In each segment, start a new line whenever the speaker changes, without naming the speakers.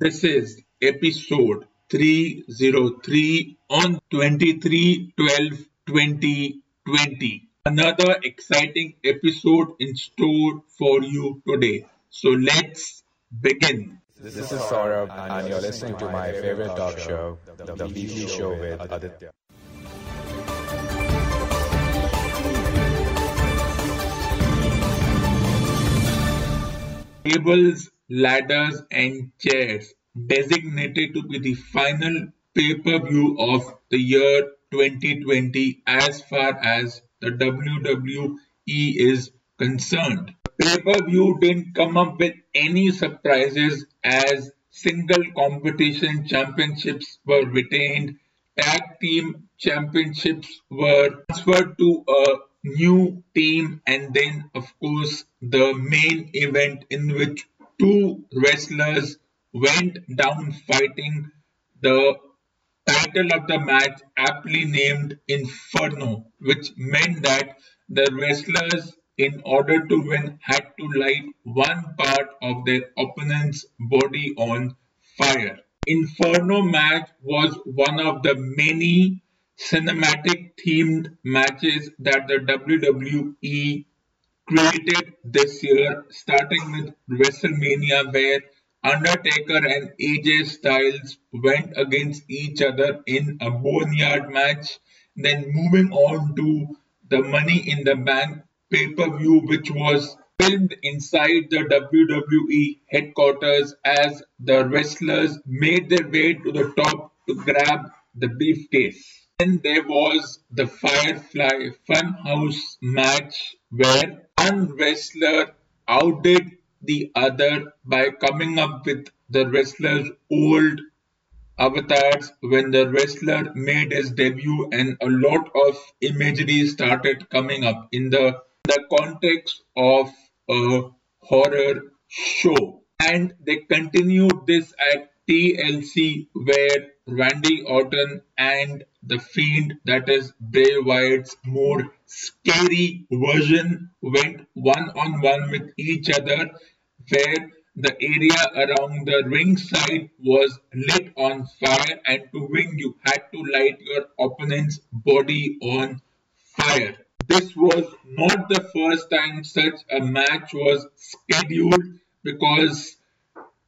This is episode 303 on 23 12 2020. Another exciting episode in store for you today. So let's begin.
This is Saurabh, and you're listening to my favorite talk show, The BT Show with Aditya.
Tables, ladders, and chairs designated to be the final pay per view of the year 2020 as far as the WWE is concerned. Pay per view didn't come up with any surprises as single competition championships were retained, tag team championships were transferred to a new team, and then, of course, the main event in which two wrestlers went down fighting the title of the match aptly named Inferno, which meant that the wrestlers, in order to win, had to light one part of their opponent's body on fire. Inferno match was one of the many cinematic themed matches that the WWE created this year, starting with WrestleMania, where Undertaker and AJ Styles went against each other in a boneyard match. Then moving on to the Money in the Bank pay-per-view, which was filmed inside the WWE headquarters as the wrestlers made their way to the top to grab the briefcase. Then there was the Firefly Funhouse match where one wrestler outdid the other by coming up with the wrestler's old avatars when the wrestler made his debut and a lot of imagery started coming up in the, the context of a horror show. And they continued this at TLC where Randy Orton and the Fiend, that is Bray Wyatt's more scary version, went one on one with each other, where the area around the ringside was lit on fire, and to win, you had to light your opponent's body on fire. This was not the first time such a match was scheduled because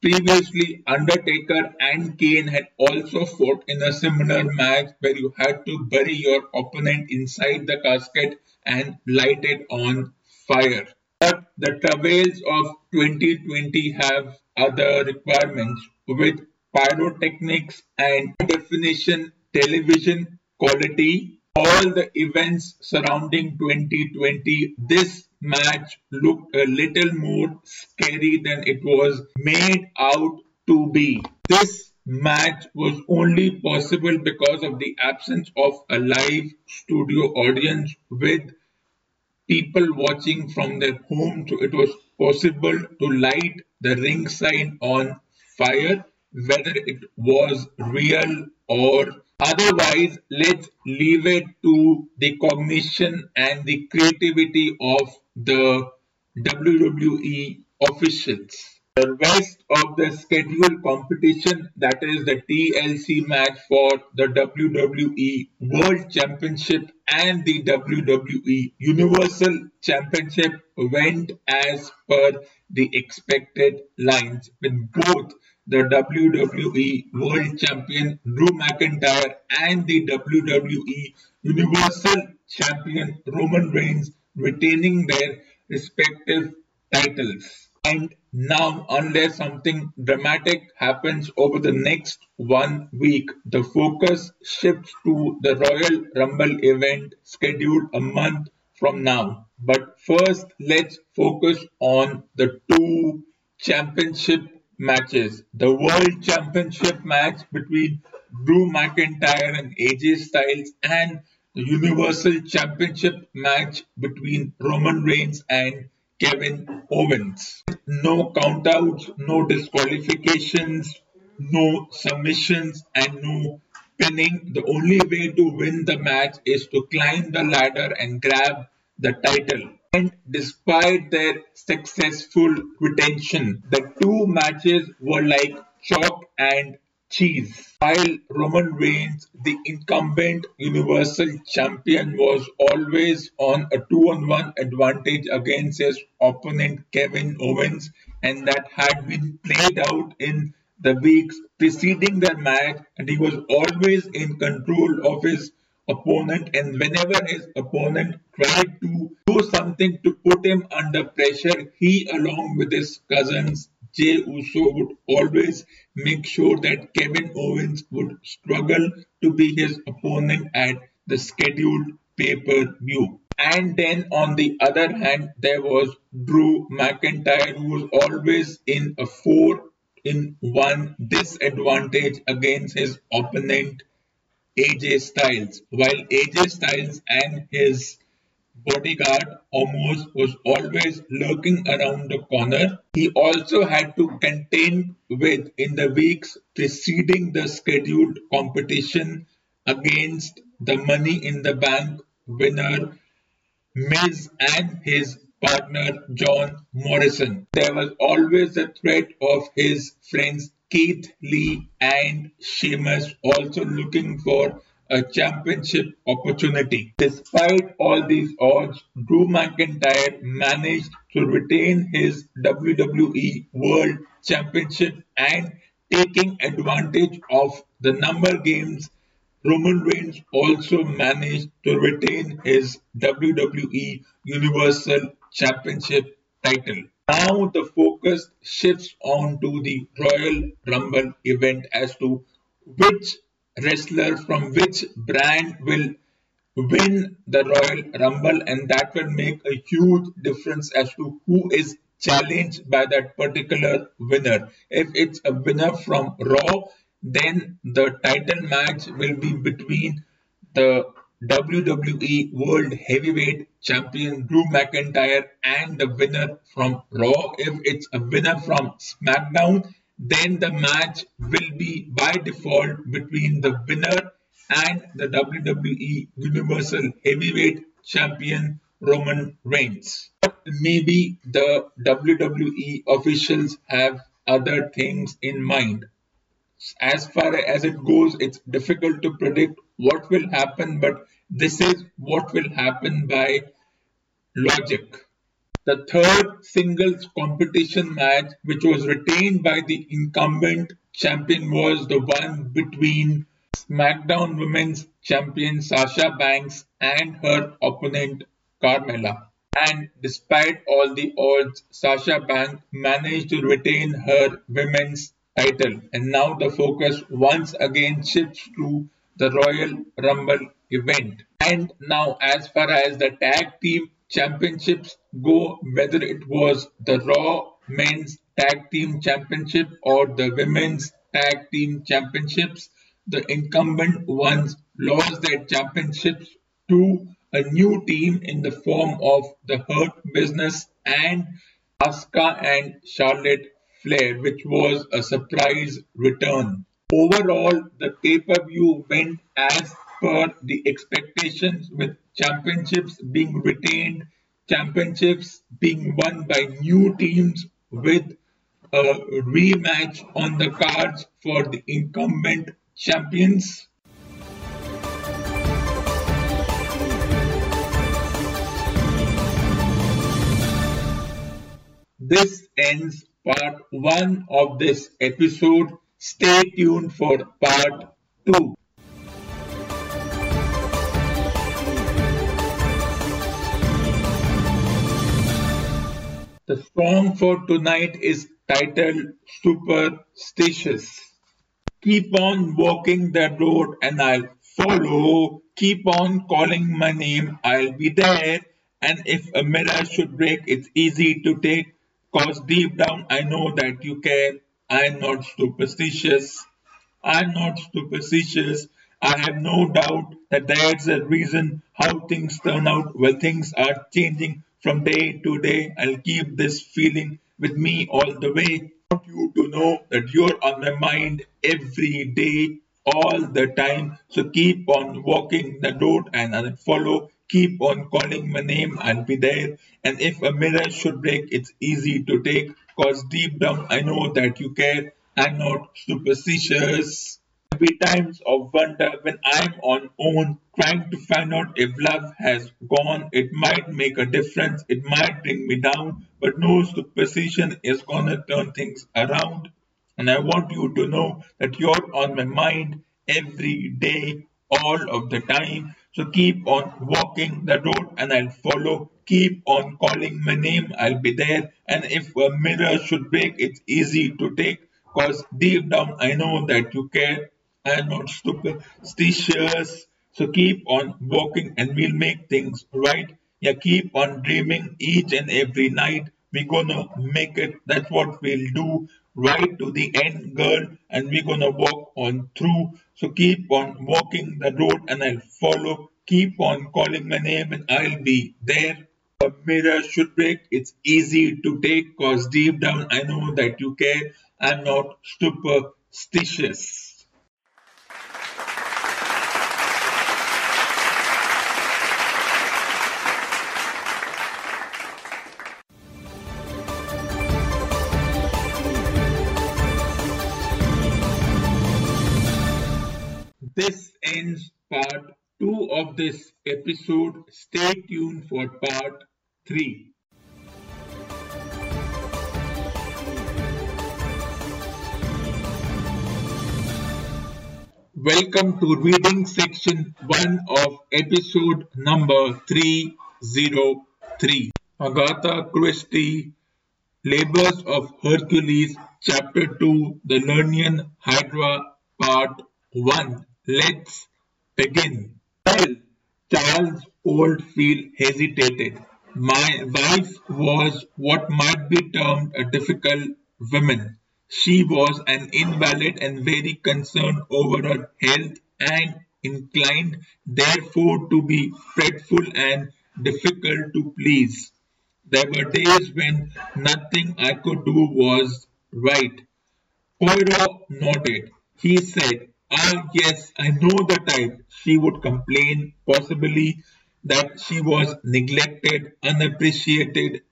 Previously, Undertaker and Kane had also fought in a similar match where you had to bury your opponent inside the casket and light it on fire. But the travails of 2020 have other requirements with pyrotechnics and definition television quality. All the events surrounding 2020, this match looked a little more scary than it was made out to be. This match was only possible because of the absence of a live studio audience with people watching from their home. So it was possible to light the ring sign on fire, whether it was real or otherwise. Let's leave it to the cognition and the creativity of the WWE officials. The rest of the scheduled competition, that is the TLC match for the WWE World Championship and the WWE Universal Championship, went as per the expected lines, with both the WWE World Champion Drew McIntyre and the WWE Universal Champion Roman Reigns retaining their respective titles. And now, unless something dramatic happens over the next one week, the focus shifts to the Royal Rumble event scheduled a month from now. But first, let's focus on the two championship matches. The World Championship match between Drew McIntyre and AJ Styles and the Universal Championship match between Roman Reigns and Kevin Owens. No countouts, no disqualifications, no submissions, and no pinning. The only way to win the match is to climb the ladder and grab the title. And despite their successful retention, the two matches were like chalk and cheese. While Roman Reigns, the incumbent Universal Champion, was always on a two on one advantage against his opponent Kevin Owens, and that had been played out in the weeks preceding their match, and he was always in control of his opponent and whenever his opponent tried to do something to put him under pressure, he along with his cousins Jey Uso would always make sure that Kevin Owens would struggle to be his opponent at the scheduled pay-per-view. And then on the other hand, there was Drew McIntyre who was always in a 4 in 1 disadvantage against his opponent AJ Styles. While AJ Styles and his bodyguard Omos was always lurking around the corner, he also had to contend with in the weeks preceding the scheduled competition against the Money in the Bank winner Miz and his partner John Morrison. There was always the threat of his friends Keith Lee and Sheamus also looking for a championship opportunity. Despite all these odds, Drew McIntyre managed to retain his WWE World Championship and taking advantage of the number games Roman Reigns also managed to retain his WWE Universal Championship title. Now the focus shifts on to the Royal Rumble event as to which wrestler from which brand will win the Royal Rumble and that will make a huge difference as to who is challenged by that particular winner. If it's a winner from Raw, then the title match will be between the WWE World Heavyweight Champion Drew McIntyre and the winner from Raw. If it's a winner from SmackDown, then the match will be by default between the winner and the WWE Universal Heavyweight Champion Roman Reigns. But maybe the WWE officials have other things in mind as far as it goes, it's difficult to predict what will happen, but this is what will happen by logic. The third singles competition match, which was retained by the incumbent champion, was the one between SmackDown Women's Champion Sasha Banks and her opponent Carmella. And despite all the odds, Sasha Banks managed to retain her women's title and now the focus once again shifts to the Royal Rumble event. And now as far as the tag team championships go, whether it was the Raw Men's Tag Team Championship or the Women's Tag Team Championships, the incumbent ones lost their championships to a new team in the form of the Hurt Business and Asuka and Charlotte Flair, which was a surprise return. Overall, the pay-per-view went as per the expectations with championships being retained, championships being won by new teams with a rematch on the cards for the incumbent champions. This ends part 1 of this episode. Stay tuned for part 2. The song for tonight is titled Superstitious. Keep on walking the road and I'll follow. Keep on calling my name, I'll be there. And if a mirror should break, it's easy to take Cause deep down I know that you care. I'm not superstitious. I'm not superstitious. I have no doubt that there's a reason how things turn out. Well, things are changing from day to day. I'll keep this feeling with me all the way. I want you to know that you're on my mind every day, all the time. So keep on walking the road and I'll follow Keep on calling my name, I'll be there. And if a mirror should break, it's easy to take. Cause deep down, I know that you care. I'm not superstitious. There'll be times of wonder when I'm on own trying to find out if love has gone. It might make a difference. It might bring me down, but no superstition is gonna turn things around. And I want you to know that you're on my mind every day, all of the time. So keep on walking the road and I'll follow. Keep on calling my name, I'll be there. And if a mirror should break, it's easy to take because deep down I know that you care. I'm not superstitious. So keep on walking and we'll make things right. Yeah, keep on dreaming each and every night. We're gonna make it. That's what we'll do right to the end, girl. And we're gonna walk on through. So keep on walking the road and I'll follow. Keep on calling my name and I'll be there. A mirror should break. It's easy to take cause deep down I know that you care. I'm not superstitious. This ends part 2 of this episode. Stay tuned for part 3. Welcome to reading section 1 of episode number 303. Agatha Christie, Labors of Hercules, chapter 2, The Lernaean Hydra, part 1. Let's begin. Well, Charles Oldfield hesitated. My wife was what might be termed a difficult woman. She was an invalid and very concerned over her health and inclined therefore to be fretful and difficult to please. There were days when nothing I could do was right. Poirot nodded. He said, Ah, yes, I know the type. She would complain, possibly, that she was neglected, unappreciated,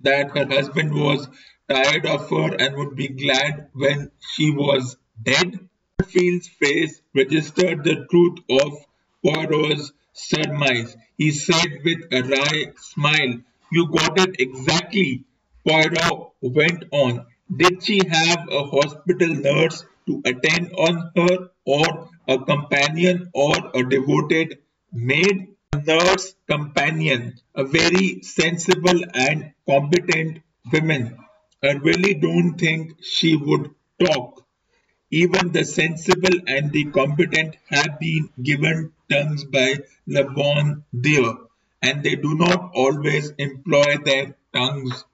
that her husband was tired of her and would be glad when she was dead. Field's face registered the truth of Poirot's surmise. He said with a wry smile, You got it exactly. Poirot went on. Did she have a hospital nurse to attend on her, or a companion, or a devoted maid? A nurse companion, a very sensible and competent woman. I really don't think she would talk. Even the sensible and the competent have been given tongues by Le Bon Dieu, and they do not always employ their tongues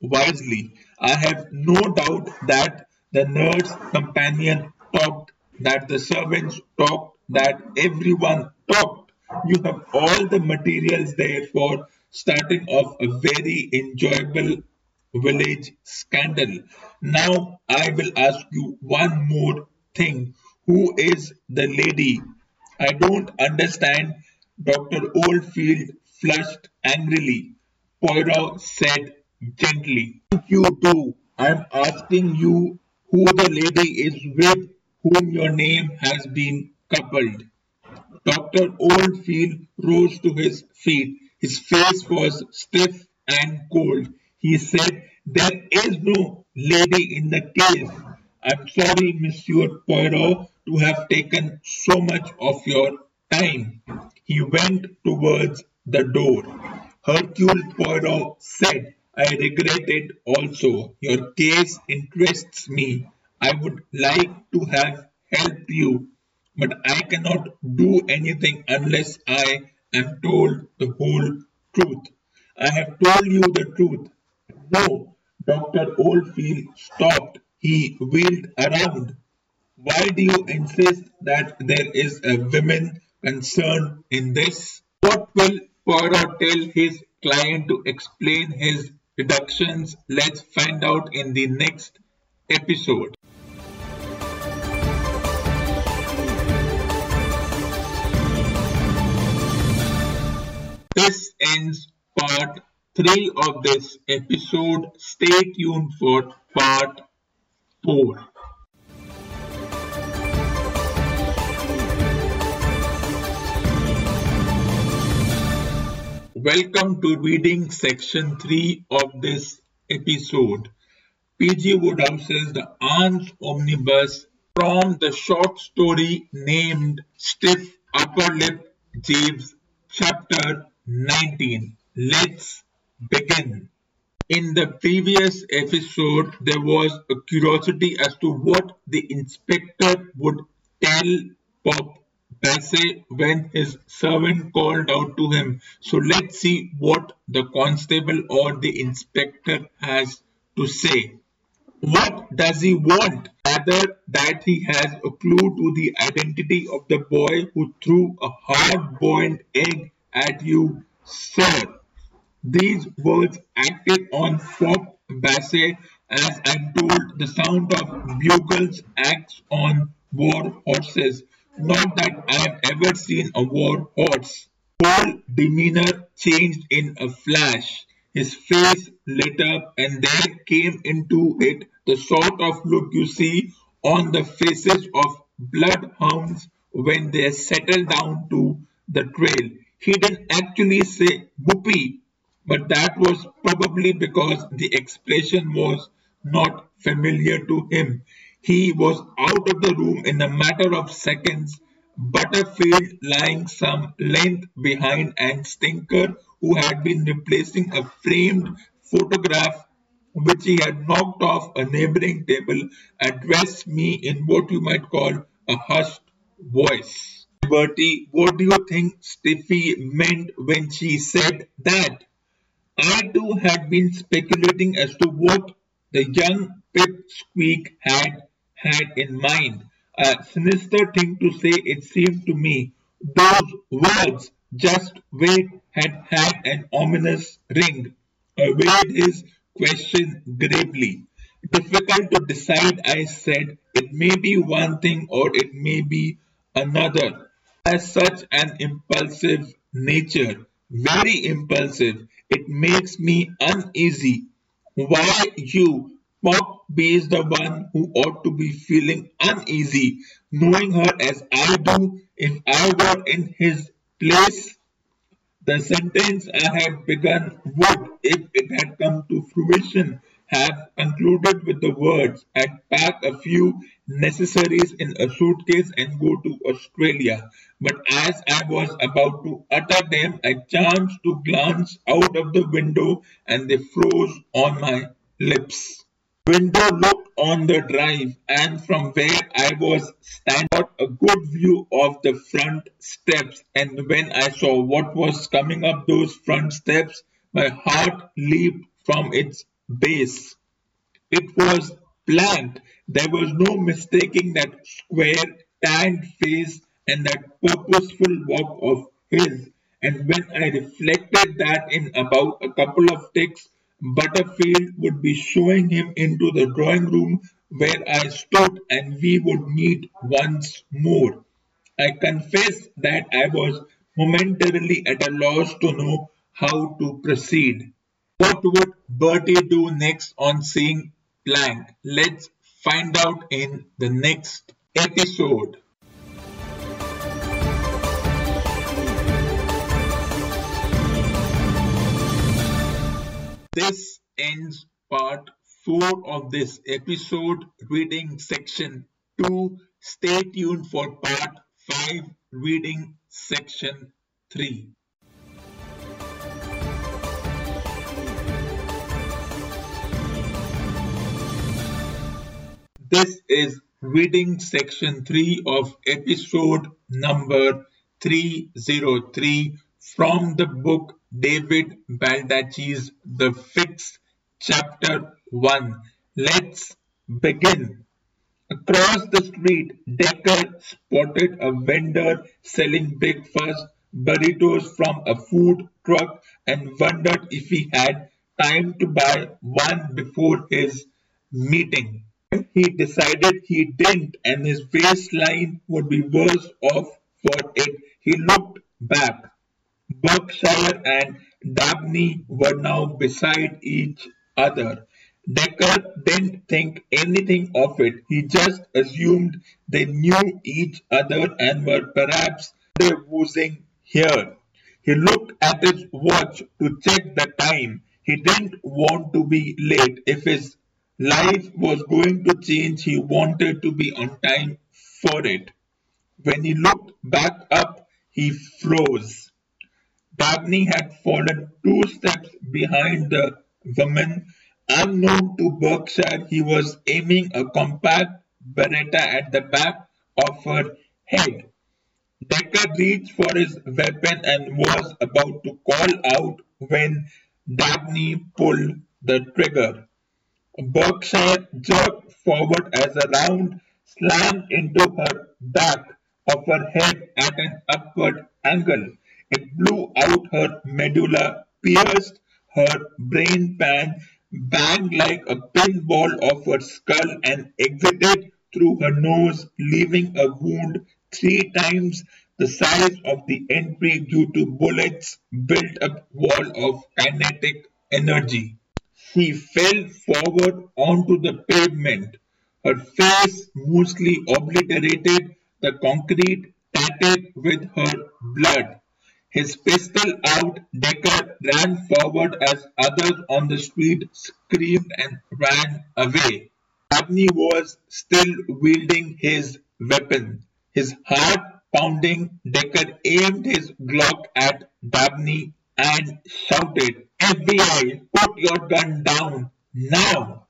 wisely. I have no doubt that the nurse companion talked, that the servants talked, that everyone talked. You have all the materials there for starting off a very enjoyable village scandal. Now I will ask you one more thing. Who is the lady? I don't understand. Dr. Oldfield flushed angrily. Poirot said gently, Thank You do. I'm asking you who the lady is with whom your name has been coupled. Dr. Oldfield rose to his feet. His face was stiff and cold. He said, There is no lady in the case. I'm sorry, Monsieur Poirot, to have taken so much of your time. He went towards the door. Hercule Poirot said, I regret it also. Your case interests me. I would like to have helped you, but I cannot do anything unless I am told the whole truth. I have told you the truth. No, Dr. Oldfield stopped. He wheeled around. Why do you insist that there is a woman concerned in this? What will Poirot tell his client to explain his deductions? Let's find out in the next episode. ends part 3 of this episode. Stay tuned for part 4. Welcome to reading section 3 of this episode. P.G. Wodehouse's The Arms Omnibus from the short story named Stiff Upper Lip Jeeves, chapter 19. Let's begin. In the previous episode, there was a curiosity as to what the inspector would tell Pop Bassett when his servant called out to him. So let's see what the constable or the inspector has to say. What does he want? Rather that he has a clue to the identity of the boy who threw a hard-boiled egg at you, sir. These words acted on Pop Bassett as I'm told the sound of bugles acts on war horses. Not that I've ever seen a war horse. Whole demeanor changed in a flash. His face lit up and there came into it the sort of look you see on the faces of bloodhounds when they settle down to the trail. He didn't actually say whoopee but that was probably because the expression was not familiar to him. He was out of the room in a matter of seconds, Butterfield lying some length behind and Stinker, who had been replacing a framed photograph which he had knocked off a neighboring table, addressed me in what you might call a hushed voice. Bertie, what do you think Stiffy meant when she said that? I too had been speculating as to what the young pipsqueak had had in mind. A sinister thing to say it seemed to me. Those words, just wait, had had an ominous ring. I weighed his question gravely. Difficult to decide, I said. It may be one thing or it may be another. As such an impulsive nature, very impulsive, it makes me uneasy. Why you, Pop B is the one who ought to be feeling uneasy, knowing her as I do if I were in his place. The sentence I had begun would, if it had come to fruition, have concluded with the words, I'd pack a few necessaries in a suitcase and go to Australia. But as I was about to utter them, I chanced to glance out of the window and they froze on my lips. Window looked on the drive, and from where I was standing got a good view of the front steps. And when I saw what was coming up those front steps, my heart leaped from its base. It was Plank. There was no mistaking that square, tanned face and that purposeful walk of his. And when I reflected that in about a couple of ticks, Butterfield would be showing him into the drawing room where I stood and we would meet once more. I confess that I was momentarily at a loss to know how to proceed. What would Bertie do next on seeing Let's find out in the next episode. This ends part 4 of this episode reading section 2. Stay tuned for part 5 reading section 3. This is reading section 3 of episode number 303 from the book David Baldacci's The Fix, chapter 1. Let's begin. Across the street, Decker spotted a vendor selling breakfast burritos from a food truck and wondered if he had time to buy one before his meeting he decided he didn't and his waistline would be worse off for it, he looked back. Berkshire and Dabney were now beside each other. Decker didn't think anything of it. He just assumed they knew each other and were perhaps woozing here. He looked at his watch to check the time. He didn't want to be late. If his life was going to change, he wanted to be on time for it. When he looked back up, he froze. Dabney had fallen two steps behind the woman. Unknown to Berkshire, he was aiming a compact Beretta at the back of her head. Decker reached for his weapon and was about to call out when Dabney pulled the trigger. Berkshire jerked forward as a round slammed into her back of her head at an upward angle. It blew out her medulla, pierced her brain pan, banged like a pinball off her skull, and exited through her nose, leaving a wound three times the size of the entry due to bullets built up wall of kinetic energy. She fell forward onto the pavement, her face mostly obliterated, the concrete tattered with her blood. His pistol out, Decker ran forward as others on the street screamed and ran away. Dabney was still wielding his weapon. His heart pounding, Decker aimed his Glock at Dabney and shouted, FBI, put your gun down now.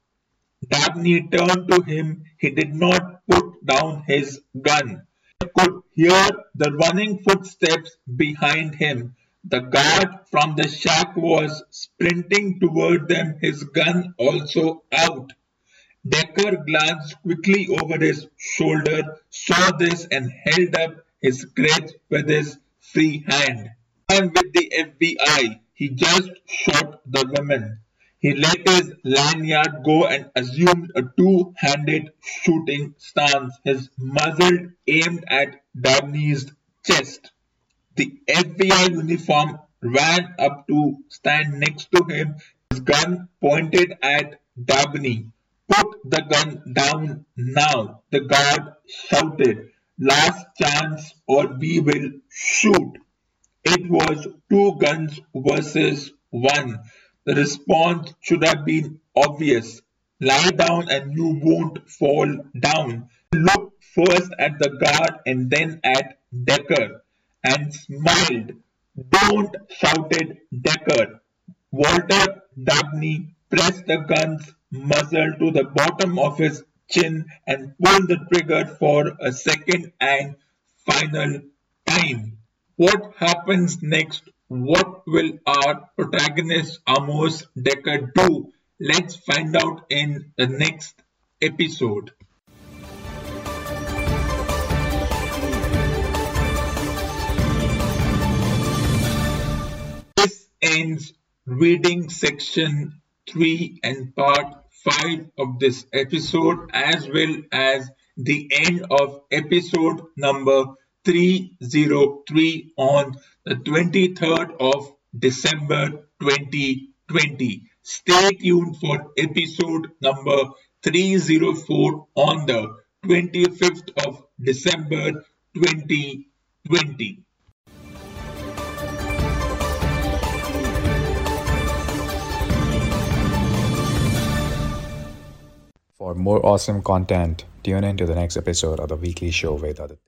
Dabney turned to him. He did not put down his gun. He could hear the running footsteps behind him. The guard from the shack was sprinting toward them, his gun also out. Decker glanced quickly over his shoulder, saw this, and held up his crutch with his free hand. I'm with the FBI. He just shot the woman. He let his lanyard go and assumed a two-handed shooting stance, his muzzle aimed at Dabney's chest. The FBI uniform ran up to stand next to him, his gun pointed at Dabney. Put the gun down now, the guard shouted. Last chance or we will shoot. It was two guns versus one. The response should have been obvious. Lie down and you won't fall down. Look first at the guard and then at Decker and smiled. Don't, shouted Decker. Walter Dabney pressed the gun's muzzle to the bottom of his chin and pulled the trigger for a second and final time. What happens next? What will our protagonist Amos Decker do? Let's find out in the next episode. This ends reading section 3 and part 5 of this episode as well as the end of episode number 303 on the 23rd of December 2020. Stay tuned for episode number 304 on the 25th of December 2020.
For more awesome content, tune in to the next episode of the weekly show with Aditya.